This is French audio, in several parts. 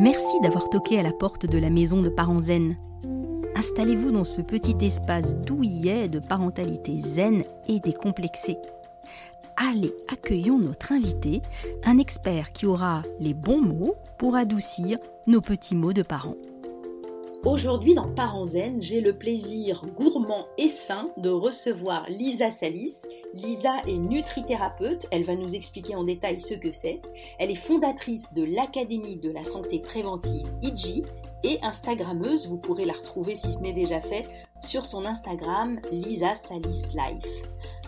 Merci d'avoir toqué à la porte de la maison de parents zen. Installez-vous dans ce petit espace douillet de parentalité zen et décomplexée. Allez, accueillons notre invité, un expert qui aura les bons mots pour adoucir nos petits mots de parents. Aujourd'hui, dans Parents Zen, j'ai le plaisir gourmand et sain de recevoir Lisa Salis. Lisa est nutrithérapeute, elle va nous expliquer en détail ce que c'est. Elle est fondatrice de l'Académie de la santé préventive IGI et Instagrammeuse, vous pourrez la retrouver si ce n'est déjà fait sur son Instagram Lisa Salis Life.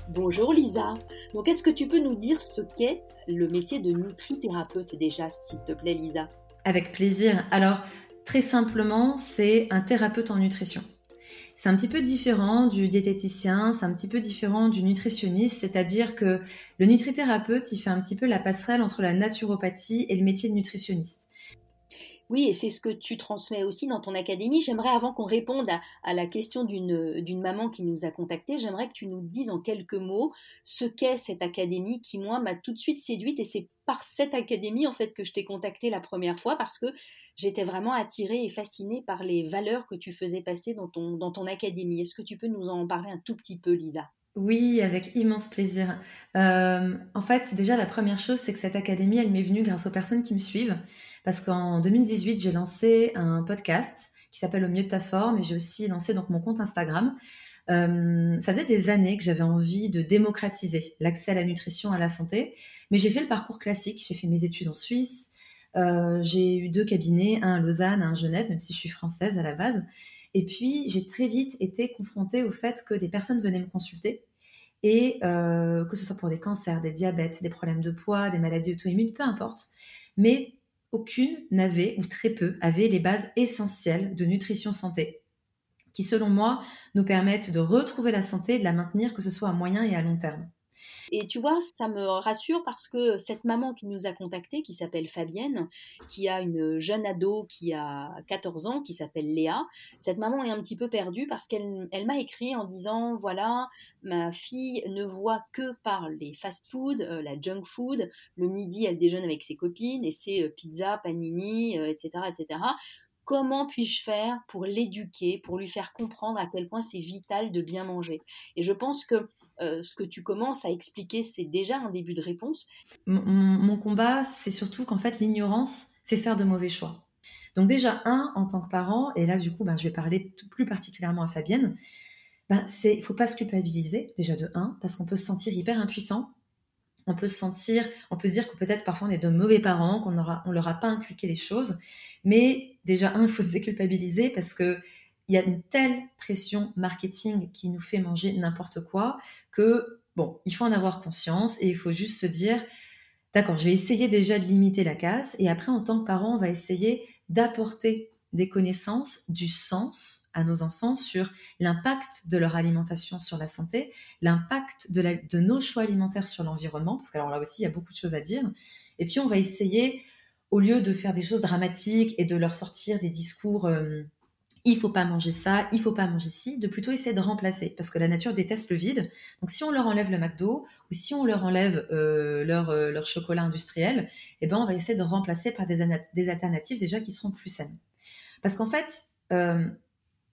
Bonjour Lisa. Donc est-ce que tu peux nous dire ce qu'est le métier de nutrithérapeute déjà, s'il te plaît Lisa? Avec plaisir. Alors très simplement, c'est un thérapeute en nutrition. C'est un petit peu différent du diététicien, c'est un petit peu différent du nutritionniste, c'est-à-dire que le nutrithérapeute, il fait un petit peu la passerelle entre la naturopathie et le métier de nutritionniste. Oui, et c'est ce que tu transmets aussi dans ton académie. J'aimerais, avant qu'on réponde à, la question d'une maman qui nous a contactés, j'aimerais que tu nous dises en quelques mots ce qu'est cette académie qui, moi, m'a tout de suite séduite. Et c'est par cette académie, en fait, que je t'ai contactée la première fois parce que j'étais vraiment attirée et fascinée par les valeurs que tu faisais passer dans ton, dans ton académie. Est-ce que tu peux nous en parler un tout petit peu, Lisa? Oui, avec immense plaisir. Euh, en fait, déjà, la première chose, c'est que cette académie, elle m'est venue grâce aux personnes qui me suivent. Parce qu'en 2018, j'ai lancé un podcast qui s'appelle Au mieux de ta forme et j'ai aussi lancé donc mon compte Instagram. Euh, ça faisait des années que j'avais envie de démocratiser l'accès à la nutrition, à la santé, mais j'ai fait le parcours classique. J'ai fait mes études en Suisse. Euh, j'ai eu deux cabinets, un à Lausanne, un à Genève, même si je suis française à la base. Et puis, j'ai très vite été confrontée au fait que des personnes venaient me consulter et euh, que ce soit pour des cancers, des diabètes, des problèmes de poids, des maladies auto-immunes, peu importe. Mais aucune n'avait, ou très peu, avait les bases essentielles de nutrition santé, qui selon moi nous permettent de retrouver la santé et de la maintenir, que ce soit à moyen et à long terme. Et tu vois, ça me rassure parce que cette maman qui nous a contactés, qui s'appelle Fabienne, qui a une jeune ado qui a 14 ans, qui s'appelle Léa, cette maman est un petit peu perdue parce qu'elle elle, m'a écrit en disant, voilà, ma fille ne voit que par les fast-food, euh, la junk food, le midi elle déjeune avec ses copines et c'est euh, pizza, panini, etc., euh, etc comment puis-je faire pour l'éduquer, pour lui faire comprendre à quel point c'est vital de bien manger? Et je pense que euh, ce que tu commences à expliquer, c'est déjà un début de réponse. Mon, combat, c'est surtout qu'en fait, l'ignorance fait faire de mauvais choix. Donc déjà, un, en tant que parent, et là, du coup, ben, je vais parler plus particulièrement à Fabienne, ben, il ne faut pas se culpabiliser, déjà de un, parce qu'on peut se sentir hyper impuissant. On peut se sentir, on peut se dire que peut-être parfois on est de mauvais parents, qu'on ne on leur a pas inculqué les choses. Mais déjà, un, il faut se déculpabiliser parce que il y a une telle pression marketing qui nous fait manger n'importe quoi que, bon, il faut en avoir conscience et il faut juste se dire, d'accord, je vais essayer déjà de limiter la casse et après, en tant que parent, on va essayer d'apporter des connaissances, du sens à nos enfants sur l'impact de leur alimentation sur la santé, l'impact de, nos choix alimentaires sur l'environnement, parce que alors là aussi, il y a beaucoup de choses à dire. Et puis, on va essayer, au lieu de faire des choses dramatiques et de leur sortir des discours... Euh, il faut pas manger ça, il faut pas manger ci, de plutôt essayer de remplacer, parce que la nature déteste le vide. Donc si on leur enlève le McDo ou si on leur enlève euh, leur, euh, leur, chocolat industriel, eh ben on va essayer de remplacer par des, des alternatives déjà qui seront plus saines. Parce qu'en fait, euh,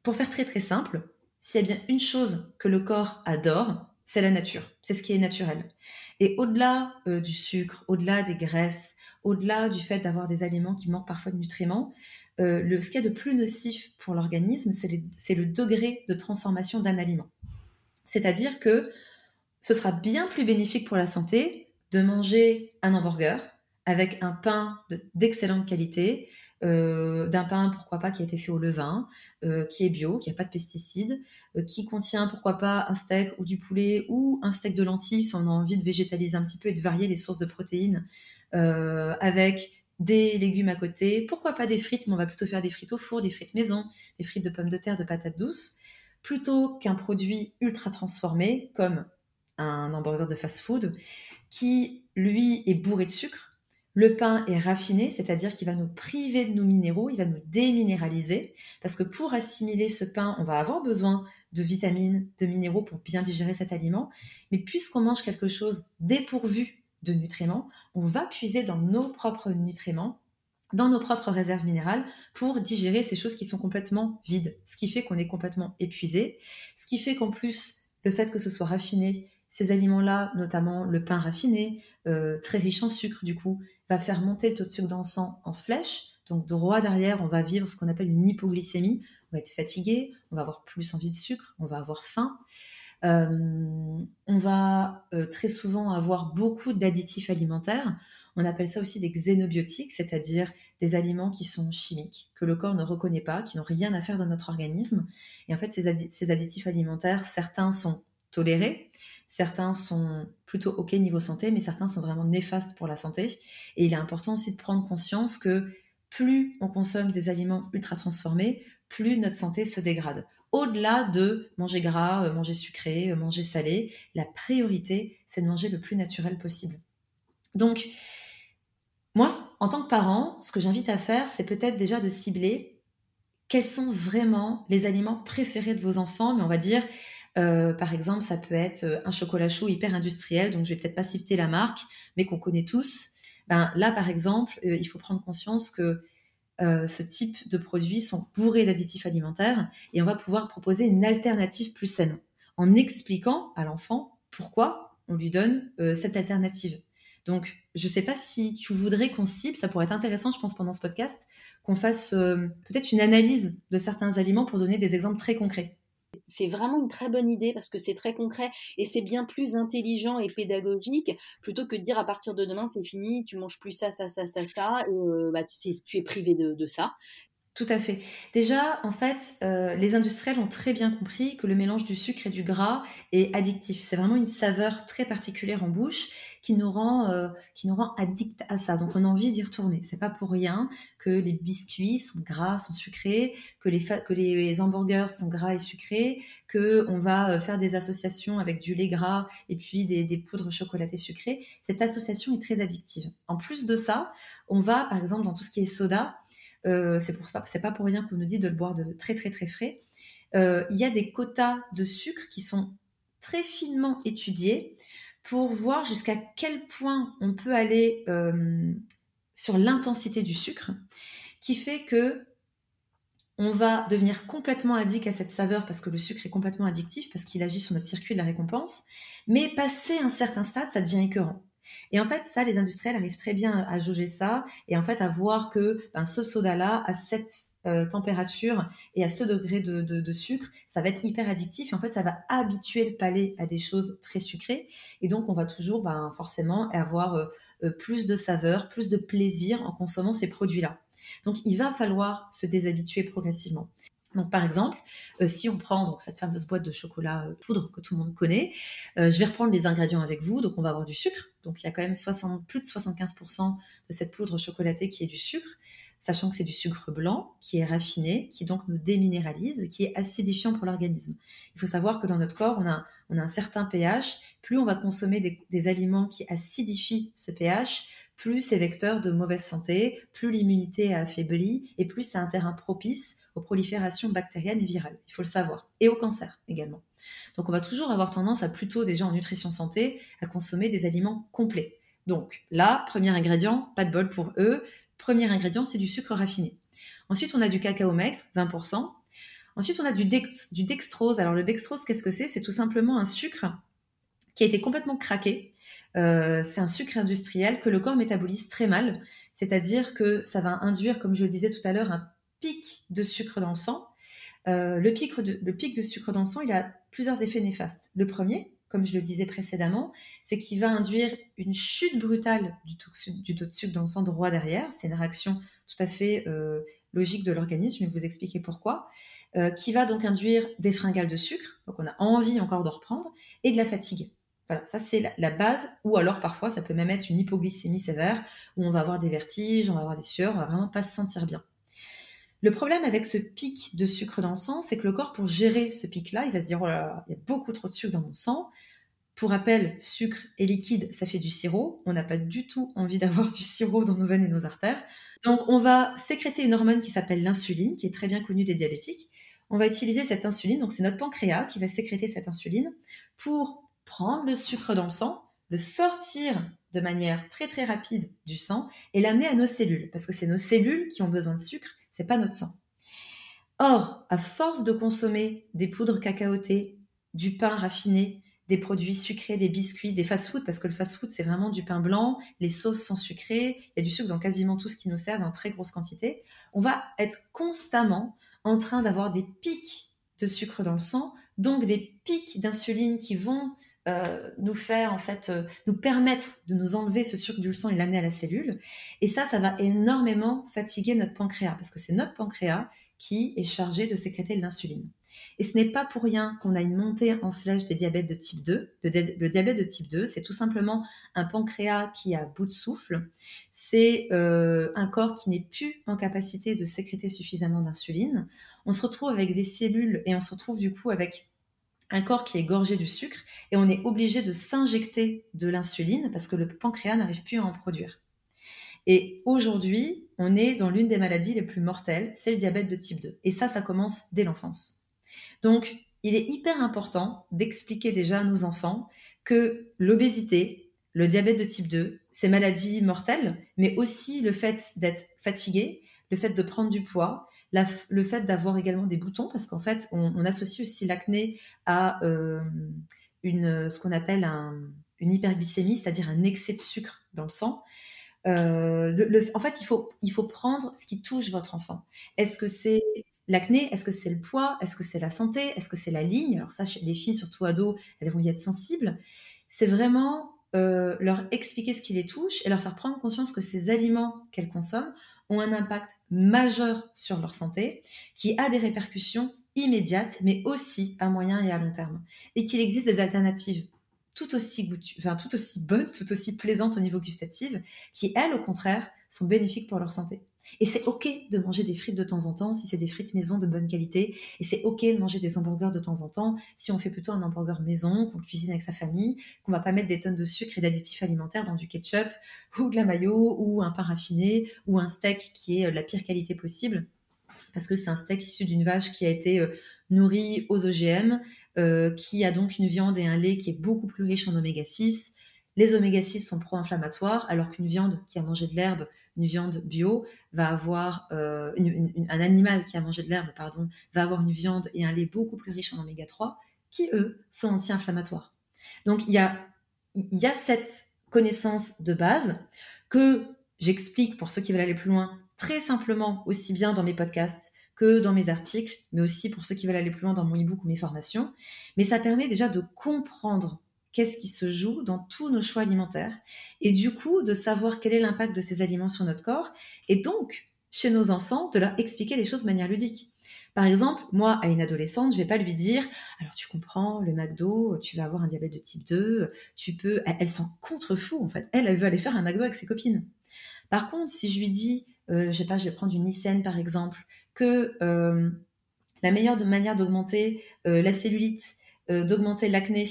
pour faire très très simple, s'il y a bien une chose que le corps adore, c'est la nature, c'est ce qui est naturel. Et au-delà du sucre, au-delà des graisses, au-delà du fait d'avoir des aliments qui manquent parfois de nutriments, euh, le, ce qu'il y de plus nocif pour l'organisme, c'est le degré de transformation d'un aliment. C'est-à-dire que ce sera bien plus bénéfique pour la santé de manger un hamburger avec un pain d'excellente qualité, euh, d'un pain, pourquoi pas, qui a été fait au levain, euh, qui est bio, qui n'a pas de pesticides, qui contient, pourquoi pas, un steak ou du poulet ou un steak de lentilles si on a envie de végétaliser un petit peu et de varier les sources de protéines avec des légumes à côté, pourquoi pas des frites, mais on va plutôt faire des frites au four, des frites maison, des frites de pommes de terre, de patates douces, plutôt qu'un produit ultra transformé comme un hamburger de fast-food qui, lui, est bourré de sucre, le pain est raffiné, c'est-à-dire qu'il va nous priver de nos minéraux, il va nous déminéraliser, parce que pour assimiler ce pain, on va avoir besoin de vitamines, de minéraux pour bien digérer cet aliment. Mais puisqu'on mange quelque chose dépourvu de nutriments, on va puiser dans nos propres nutriments, dans nos propres réserves minérales, pour digérer ces choses qui sont complètement vides. Ce qui fait qu'on est complètement épuisé, ce qui fait qu'en plus, le fait que ce soit raffiné, ces aliments-là, notamment le pain raffiné, euh, très riche en sucre du coup, va faire monter le taux de sucre dans le sang en flèche. Donc droit derrière, on va vivre ce qu'on appelle une hypoglycémie. On va être fatigué, on va avoir plus envie de sucre, on va avoir faim. Euh, on va euh, très souvent avoir beaucoup d'additifs alimentaires. On appelle ça aussi des xénobiotiques, c'est-à-dire des aliments qui sont chimiques, que le corps ne reconnaît pas, qui n'ont rien à faire dans notre organisme. Et en fait, ces additifs alimentaires, certains sont tolérés, Certains sont plutôt OK niveau santé, mais certains sont vraiment néfastes pour la santé. Et il est important aussi de prendre conscience que plus on consomme des aliments ultra transformés, plus notre santé se dégrade. Au-delà de manger gras, euh, manger sucré, euh, manger salé, la priorité, c'est de manger le plus naturel possible. Donc, moi, en tant que parent, ce que j'invite à faire, c'est peut-être déjà de cibler quels sont vraiment les aliments préférés de vos enfants, mais on va dire euh, par exemple, ça peut être un chocolat chaud hyper industriel, donc je vais peut-être pas citer la marque, mais qu'on connaît tous. Ben, là, par exemple, il faut prendre conscience que ce type de produits sont bourrés d'additifs alimentaires et on va pouvoir proposer une alternative plus saine en expliquant à l'enfant pourquoi on lui donne cette alternative. Donc, je ne sais pas si tu voudrais qu'on cible, ça pourrait être intéressant, je pense, pendant ce podcast, qu'on fasse peut-être une analyse de certains aliments pour donner des exemples très concrets c'est vraiment une très bonne idée parce que c'est très concret et c'est bien plus intelligent et pédagogique plutôt que de dire à partir de demain c'est fini, tu manges plus ça, ça, ça, ça, ça, et euh, bah, tu, es privé de, ça. Tout à fait. Déjà, en fait, euh, les industriels ont très bien compris que le mélange du sucre et du gras est addictif. C'est vraiment une saveur très particulière en bouche qui nous rend, euh, rend addict à ça. Donc on a envie d'y retourner. C'est pas pour rien que les biscuits sont gras, sont sucrés, que les, que les hamburgers sont gras et sucrés, que on va euh, faire des associations avec du lait gras et puis des, des poudres chocolatées sucrées. Cette association est très addictive. En plus de ça, on va, par exemple, dans tout ce qui est soda, euh, c'est pas pour rien qu'on nous dit de le boire de très très très frais. il y a des quotas de sucre qui sont très finement étudiés pour voir jusqu'à quel point on peut aller euh, sur l'intensité du sucre, qui fait que on va devenir complètement addict à cette saveur parce que le sucre est complètement addictif, parce qu'il agit sur notre circuit de la récompense, mais passé un certain stade, ça devient écœurant. Et en fait, ça, les industriels arrivent très bien à jauger ça et en fait à voir que ben, ce soda-là, à cette euh, température et à ce degré de, sucre, ça va être hyper addictif et en fait, ça va habituer le palais à des choses très sucrées. Et donc, on va toujours ben, forcément avoir euh, euh, plus de saveur, plus de plaisir en consommant ces produits-là. Donc, il va falloir se déshabituer progressivement. Donc, par exemple, euh, si on prend donc, cette fameuse boîte de chocolat euh, poudre que tout le monde connaît, euh, je vais reprendre les ingrédients avec vous. Donc, on va avoir du sucre. Donc, il y a quand même 60, plus de 75% de cette poudre chocolatée qui est du sucre, sachant que c'est du sucre blanc qui est raffiné, qui donc nous déminéralise, qui est acidifiant pour l'organisme. Il faut savoir que dans notre corps, on a, on a un certain pH. Plus on va consommer des, des aliments qui acidifient ce pH, plus c'est vecteur de mauvaise santé, plus l'immunité est affaiblie et plus c'est un terrain propice aux proliférations bactériennes et virales, il faut le savoir, et au cancer également. Donc on va toujours avoir tendance à plutôt déjà en nutrition santé à consommer des aliments complets. Donc là, premier ingrédient, pas de bol pour eux. Premier ingrédient, c'est du sucre raffiné. Ensuite, on a du cacao maigre, 20%. Ensuite, on a du, dextrose. Alors le dextrose, qu'est-ce que c'est? C'est tout simplement un sucre qui a été complètement craqué. Euh, c'est un sucre industriel que le corps métabolise très mal, c'est-à-dire que ça va induire, comme je le disais tout à l'heure, un pic de sucre dans le sang. Euh, le, pic de, sucre dans le sang, il a plusieurs effets néfastes. Le premier, comme je le disais précédemment, c'est qu'il va induire une chute brutale du taux, du de sucre dans le sang droit derrière. C'est une réaction tout à fait logique de l'organisme, je vais vous expliquer pourquoi, qui va donc induire des fringales de sucre, donc on a envie encore de reprendre, et de la fatigue. Voilà, ça c'est la, base, ou alors parfois ça peut même être une hypoglycémie sévère, où on va avoir des vertiges, on va avoir des sueurs, on va vraiment pas se sentir bien. Le problème avec ce pic de sucre dans le sang, c'est que le corps, pour gérer ce pic-là, il va se dire, oh là là, il y a beaucoup trop de sucre dans mon sang. Pour rappel, sucre et liquide, ça fait du sirop. On n'a pas du tout envie d'avoir du sirop dans nos veines et nos artères. Donc, on va sécréter une hormone qui s'appelle l'insuline, qui est très bien connue des diabétiques. On va utiliser cette insuline, donc c'est notre pancréas qui va sécréter cette insuline pour prendre le sucre dans le sang, le sortir de manière très très rapide du sang et l'amener à nos cellules, parce que c'est nos cellules qui ont besoin de sucre, c'est pas notre sang. Or, à force de consommer des poudres cacaotées, du pain raffiné, des produits sucrés, des biscuits, des fast-foods, parce que le fast-food, c'est vraiment du pain blanc, les sauces sont sucrées, il y a du sucre dans quasiment tout ce qui nous sert en très grosse quantité. On va être constamment en train d'avoir des pics de sucre dans le sang, donc des pics d'insuline qui vont euh, nous en fait euh, nous permettre de nous enlever ce sucre du sang et l'amener à la cellule. Et ça ça va énormément fatiguer notre pancréas parce que c'est notre pancréas qui est chargé de sécréter l'insuline. Et ce n'est pas pour rien qu'on a une montée en flèche des diabètes de type 2 le, diabète de type 2 c'est tout simplement un pancréas qui a bout de souffle. C'est euh, un corps qui n'est plus en capacité de sécréter suffisamment d'insuline. On se retrouve avec des cellules et on se retrouve du coup avec un corps qui est gorgé du sucre et on est obligé de s'injecter de l'insuline parce que le pancréas n'arrive plus à en produire. Et aujourd'hui, on est dans l'une des maladies les plus mortelles, c'est le diabète de type 2. Et ça, ça commence dès l'enfance. Donc, il est hyper important d'expliquer déjà à nos enfants que l'obésité, le diabète de type 2, c'est maladie mortelle, mais aussi le fait d'être fatigué, le fait de prendre du poids, le fait d'avoir également des boutons, parce qu'en fait, on, associe aussi l'acné à euh, une, ce qu'on appelle une hyperglycémie, c'est-à-dire un excès de sucre dans le sang. Euh, en fait, il faut, il faut prendre ce qui touche votre enfant. Est-ce que c'est l'acné? Est-ce que c'est le poids? Est-ce que c'est la santé? Est-ce que c'est la ligne? Alors ça, chez les filles, surtout ados, elles vont y être sensibles. C'est vraiment euh, leur expliquer ce qui les touche et leur faire prendre conscience que ces aliments qu'elles consomment ont un impact majeur sur leur santé, qui a des répercussions immédiates, mais aussi à moyen et à long terme, et qu'il existe des alternatives tout aussi, enfin, tout aussi bonnes, tout aussi plaisantes au niveau gustatif, qui, elles, au contraire, sont bénéfiques pour leur santé. Et c'est ok de manger des frites de temps en temps si c'est des frites maison de bonne qualité. Et c'est ok de manger des hamburgers de temps en temps si on fait plutôt un hamburger maison, qu'on cuisine avec sa famille, qu'on va pas mettre des tonnes de sucre et d'additifs alimentaires dans du ketchup ou de la mayo ou un pain raffiné ou un steak qui est euh, la pire qualité possible parce que c'est un steak issu d'une vache qui a été euh, nourrie aux OGM, euh, qui a donc une viande et un lait qui est beaucoup plus riche en oméga 6. Les oméga 6 sont pro-inflammatoires, alors qu'une viande qui a mangé de l'herbe une viande bio va avoir euh, un animal qui a mangé de l'herbe, pardon, va avoir une viande et un lait beaucoup plus riche en oméga 3, qui eux sont anti-inflammatoires. Donc il y a, il y a cette connaissance de base que j'explique pour ceux qui veulent aller plus loin très simplement, aussi bien dans mes podcasts que dans mes articles, mais aussi pour ceux qui veulent aller plus loin dans mon e-book ou mes formations. Mais ça permet déjà de comprendre qu'est-ce qui se joue dans tous nos choix alimentaires, et du coup de savoir quel est l'impact de ces aliments sur notre corps, et donc chez nos enfants de leur expliquer les choses de manière ludique. Par exemple, moi, à une adolescente, je vais pas lui dire, alors tu comprends, le McDo, tu vas avoir un diabète de type 2, tu peux, elle, s'en contrefou en fait. Elle, elle veut aller faire un McDo avec ses copines. Par contre, si je lui dis, euh, je sais pas, je vais prendre une Nissen par exemple, que euh, la meilleure manière d'augmenter euh, la cellulite, d'augmenter l'acné,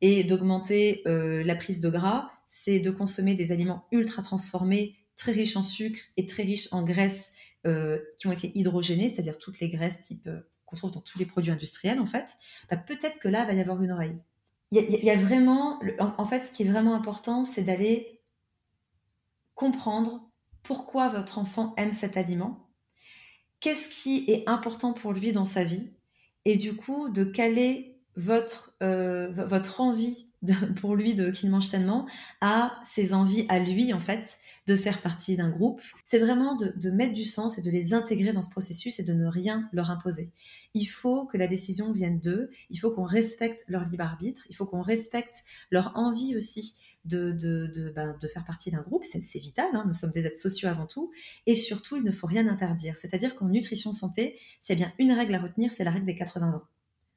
et d'augmenter euh, la prise de gras, c'est de consommer des aliments ultra transformés, très riches en sucre et très riches en graisses euh, qui ont été hydrogénées, c'est-à-dire toutes les graisses type euh, qu'on trouve dans tous les produits industriels en fait. Bah, peut-être que là va y avoir une oreille. Il y, a, vraiment, en, fait, ce qui est vraiment important, c'est d'aller comprendre pourquoi votre enfant aime cet aliment, qu'est-ce qui est important pour lui dans sa vie, et du coup de caler votre, euh, votre envie pour lui de qu'il mange tellement à ses envies à lui en fait de faire partie d'un groupe. C'est vraiment de, mettre du sens et de les intégrer dans ce processus et de ne rien leur imposer. Il faut que la décision vienne d'eux, il faut qu'on respecte leur libre arbitre, il faut qu'on respecte leur envie aussi de, de, ben, faire partie d'un groupe, c'est vital, hein, nous sommes des êtres sociaux avant tout, et surtout, il ne faut rien interdire. C'est-à-dire qu'en nutrition santé, s'il y a bien une règle à retenir, c'est la règle des 80-20.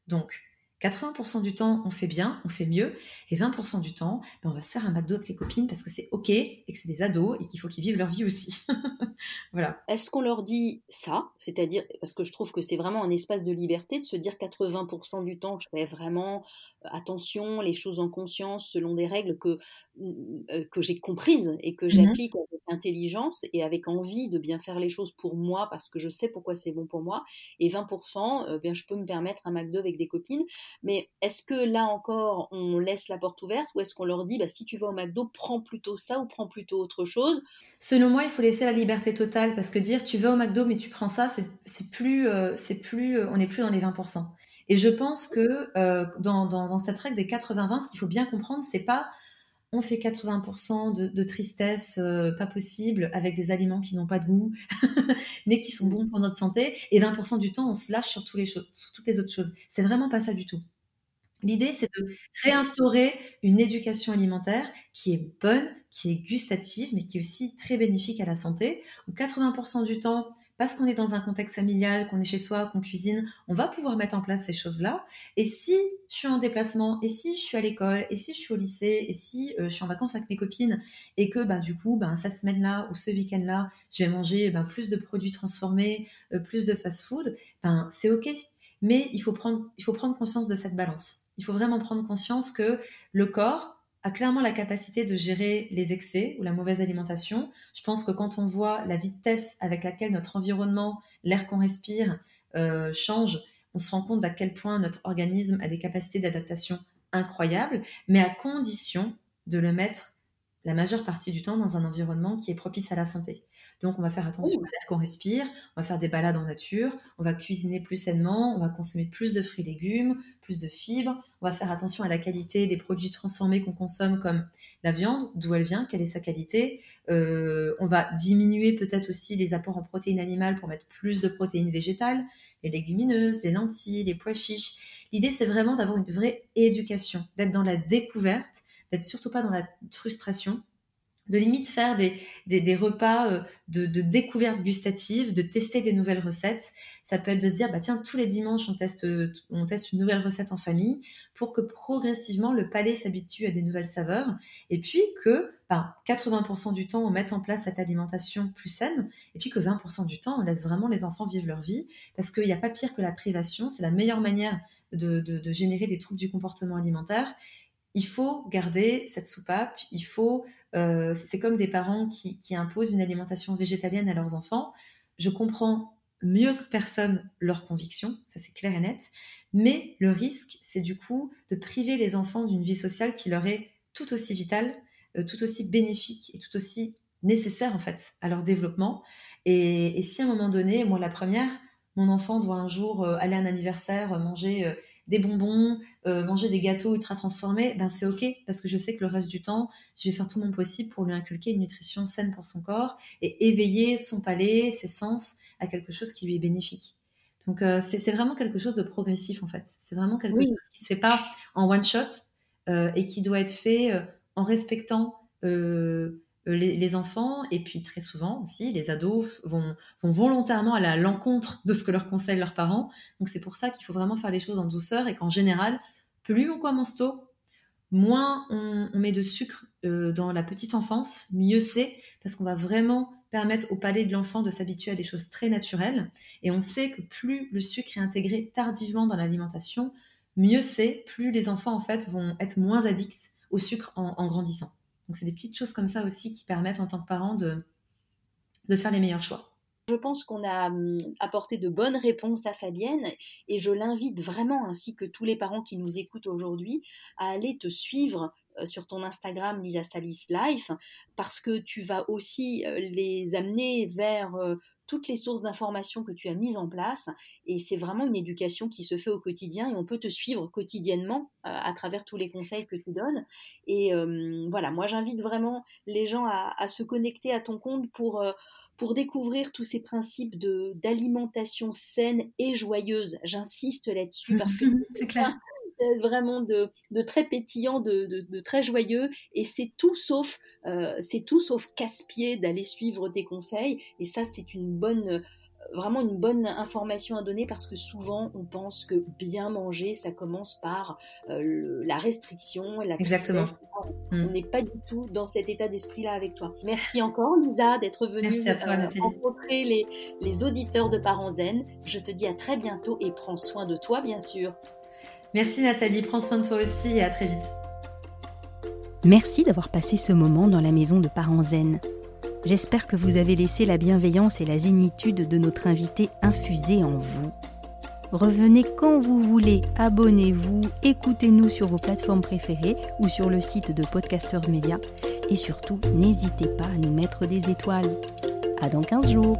Donc, 80% du temps, on fait bien, on fait mieux, et 20% du temps, ben, on va se faire un McDo avec les copines parce que c'est OK et que c'est des ados et qu'il faut qu'ils vivent leur vie aussi. voilà. Est-ce qu'on leur dit ça? C'est-à-dire, parce que je trouve que c'est vraiment un espace de liberté de se dire 80% du temps, je fais vraiment euh, attention, les choses en conscience, selon des règles que, euh, que j'ai comprises et que mmh j'applique avec intelligence et avec envie de bien faire les choses pour moi parce que je sais pourquoi c'est bon pour moi. Et 20%, euh, bien, je peux me permettre un McDo avec des copines. Mais est-ce que là encore, on laisse la porte ouverte ou est-ce qu'on leur dit, bah, si tu vas au McDo, prends plutôt ça ou prends plutôt autre chose? Selon moi, il faut laisser la liberté totale parce que dire tu vas au McDo mais tu prends ça, c'est plus, euh, c'est plus, euh, on n'est plus dans les 20%. Et je pense que euh, dans, dans, cette règle des 80-20, ce qu'il faut bien comprendre, c'est pas on fait 80% de, tristesse pas possible avec des aliments qui n'ont pas de goût, mais qui sont bons pour notre santé, et 20% du temps on se lâche sur, tous les sur toutes les autres choses. C'est vraiment pas ça du tout. L'idée, c'est de réinstaurer une éducation alimentaire qui est bonne, qui est gustative, mais qui est aussi très bénéfique à la santé, où 80% du temps, parce qu'on est dans un contexte familial, qu'on est chez soi, qu'on cuisine, on va pouvoir mettre en place ces choses-là. Et si je suis en déplacement, et si je suis à l'école, et si je suis au lycée, et si euh, je suis en vacances avec mes copines, et que bah, du coup, bah, cette semaine-là ou ce week-end-là, je vais manger bah, plus de produits transformés, euh, plus de fast-food, ben, c'est OK. Mais il faut, prendre, il faut prendre conscience de cette balance il faut vraiment prendre conscience que le corps a clairement la capacité de gérer les excès ou la mauvaise alimentation. Je pense que quand on voit la vitesse avec laquelle notre environnement, l'air qu'on respire, euh, change, on se rend compte à quel point notre organisme a des capacités d'adaptation incroyables, mais à condition de le mettre la majeure partie du temps dans un environnement qui est propice à la santé. Donc, on va faire attention à l'air qu'on respire, on va faire des balades en nature, on va cuisiner plus sainement, on va consommer plus de fruits et légumes, plus de fibres, on va faire attention à la qualité des produits transformés qu'on consomme comme la viande, d'où elle vient, quelle est sa qualité. Euh, on va diminuer peut-être aussi les apports en protéines animales pour mettre plus de protéines végétales, les légumineuses, les lentilles, les pois chiches. L'idée, c'est vraiment d'avoir une vraie éducation, d'être dans la découverte, d'être surtout pas dans la frustration de limite faire des, des, repas euh, de, de, découverte gustative, de tester des nouvelles recettes. Ça peut être de se dire, bah tiens, tous les dimanches, on teste, on teste une nouvelle recette en famille pour que progressivement le palais s'habitue à des nouvelles saveurs et puis que 80% bah, du temps, on mette en place cette alimentation plus saine et puis que 20% du temps, on laisse vraiment les enfants vivre leur vie parce qu'il n'y a pas pire que la privation. C'est la meilleure manière de, de générer des troubles du comportement alimentaire il faut garder cette soupape, il faut, euh, c'est comme des parents qui, imposent une alimentation végétalienne à leurs enfants. Je comprends mieux que personne leurs convictions, ça c'est clair et net, mais le risque, c'est du coup de priver les enfants d'une vie sociale qui leur est tout aussi vitale, euh, tout aussi bénéfique et tout aussi nécessaire en fait à leur développement. Et, si à un moment donné, moi la première, mon enfant doit un jour euh, aller à un anniversaire, manger des bonbons, euh, manger des gâteaux ultra transformés, ben c'est ok parce que je sais que le reste du temps, je vais faire tout mon possible pour lui inculquer une nutrition saine pour son corps et éveiller son palais, ses sens à quelque chose qui lui est bénéfique. Donc euh, c'est vraiment quelque chose de progressif en fait. C'est vraiment quelque chose qui se fait pas en one shot euh, et qui doit être fait en respectant euh, les, enfants, et puis très souvent aussi, les ados vont, volontairement aller à l'encontre de ce que leur conseillent leurs parents. Donc c'est pour ça qu'il faut vraiment faire les choses en douceur et qu'en général, plus on commence tôt, moins on, met de sucre euh, dans la petite enfance, mieux c'est, parce qu'on va vraiment permettre au palais de l'enfant de s'habituer à des choses très naturelles. Et on sait que plus le sucre est intégré tardivement dans l'alimentation, mieux c'est, plus les enfants en fait vont être moins addicts au sucre en grandissant. Donc c'est des petites choses comme ça aussi qui permettent en tant que parent de, de faire les meilleurs choix. Je pense qu'on a hum, apporté de bonnes réponses à Fabienne et je l'invite vraiment, ainsi que tous les parents qui nous écoutent aujourd'hui, à aller te suivre sur ton Instagram Lisa Salis Life parce que tu vas aussi euh, les amener vers euh, toutes les sources d'informations que tu as mises en place. Et c'est vraiment une éducation qui se fait au quotidien et on peut te suivre quotidiennement euh, à travers tous les conseils que tu donnes. Et euh, voilà, moi j'invite vraiment les gens à, se connecter à ton compte pour... Euh, pour découvrir tous ces principes d'alimentation saine et joyeuse. J'insiste là-dessus parce que c'est clair vraiment de, très pétillant, de, très joyeux, et c'est tout sauf, c'est tout sauf casse-pied d'aller suivre tes conseils. Et ça, c'est une bonne vraiment une bonne information à donner parce que souvent on pense que bien manger ça commence par euh, la restriction et la tristesse. On mm. n'est pas du tout dans cet état d'esprit là avec toi. Merci encore Lisa d'être venue euh, rencontrer les, les auditeurs de Parents Zen. Je te dis à très bientôt et prends soin de toi bien sûr. Merci Nathalie, prends soin de toi aussi et à très vite. Merci d'avoir passé ce moment dans la maison de Parents Zen. J'espère que vous avez laissé la bienveillance et la zénitude de notre invité infuser en vous. Revenez quand vous voulez, abonnez-vous, écoutez-nous sur vos plateformes préférées ou sur le site de Podcasters Media et surtout n'hésitez pas à nous mettre des étoiles. À dans 15 jours.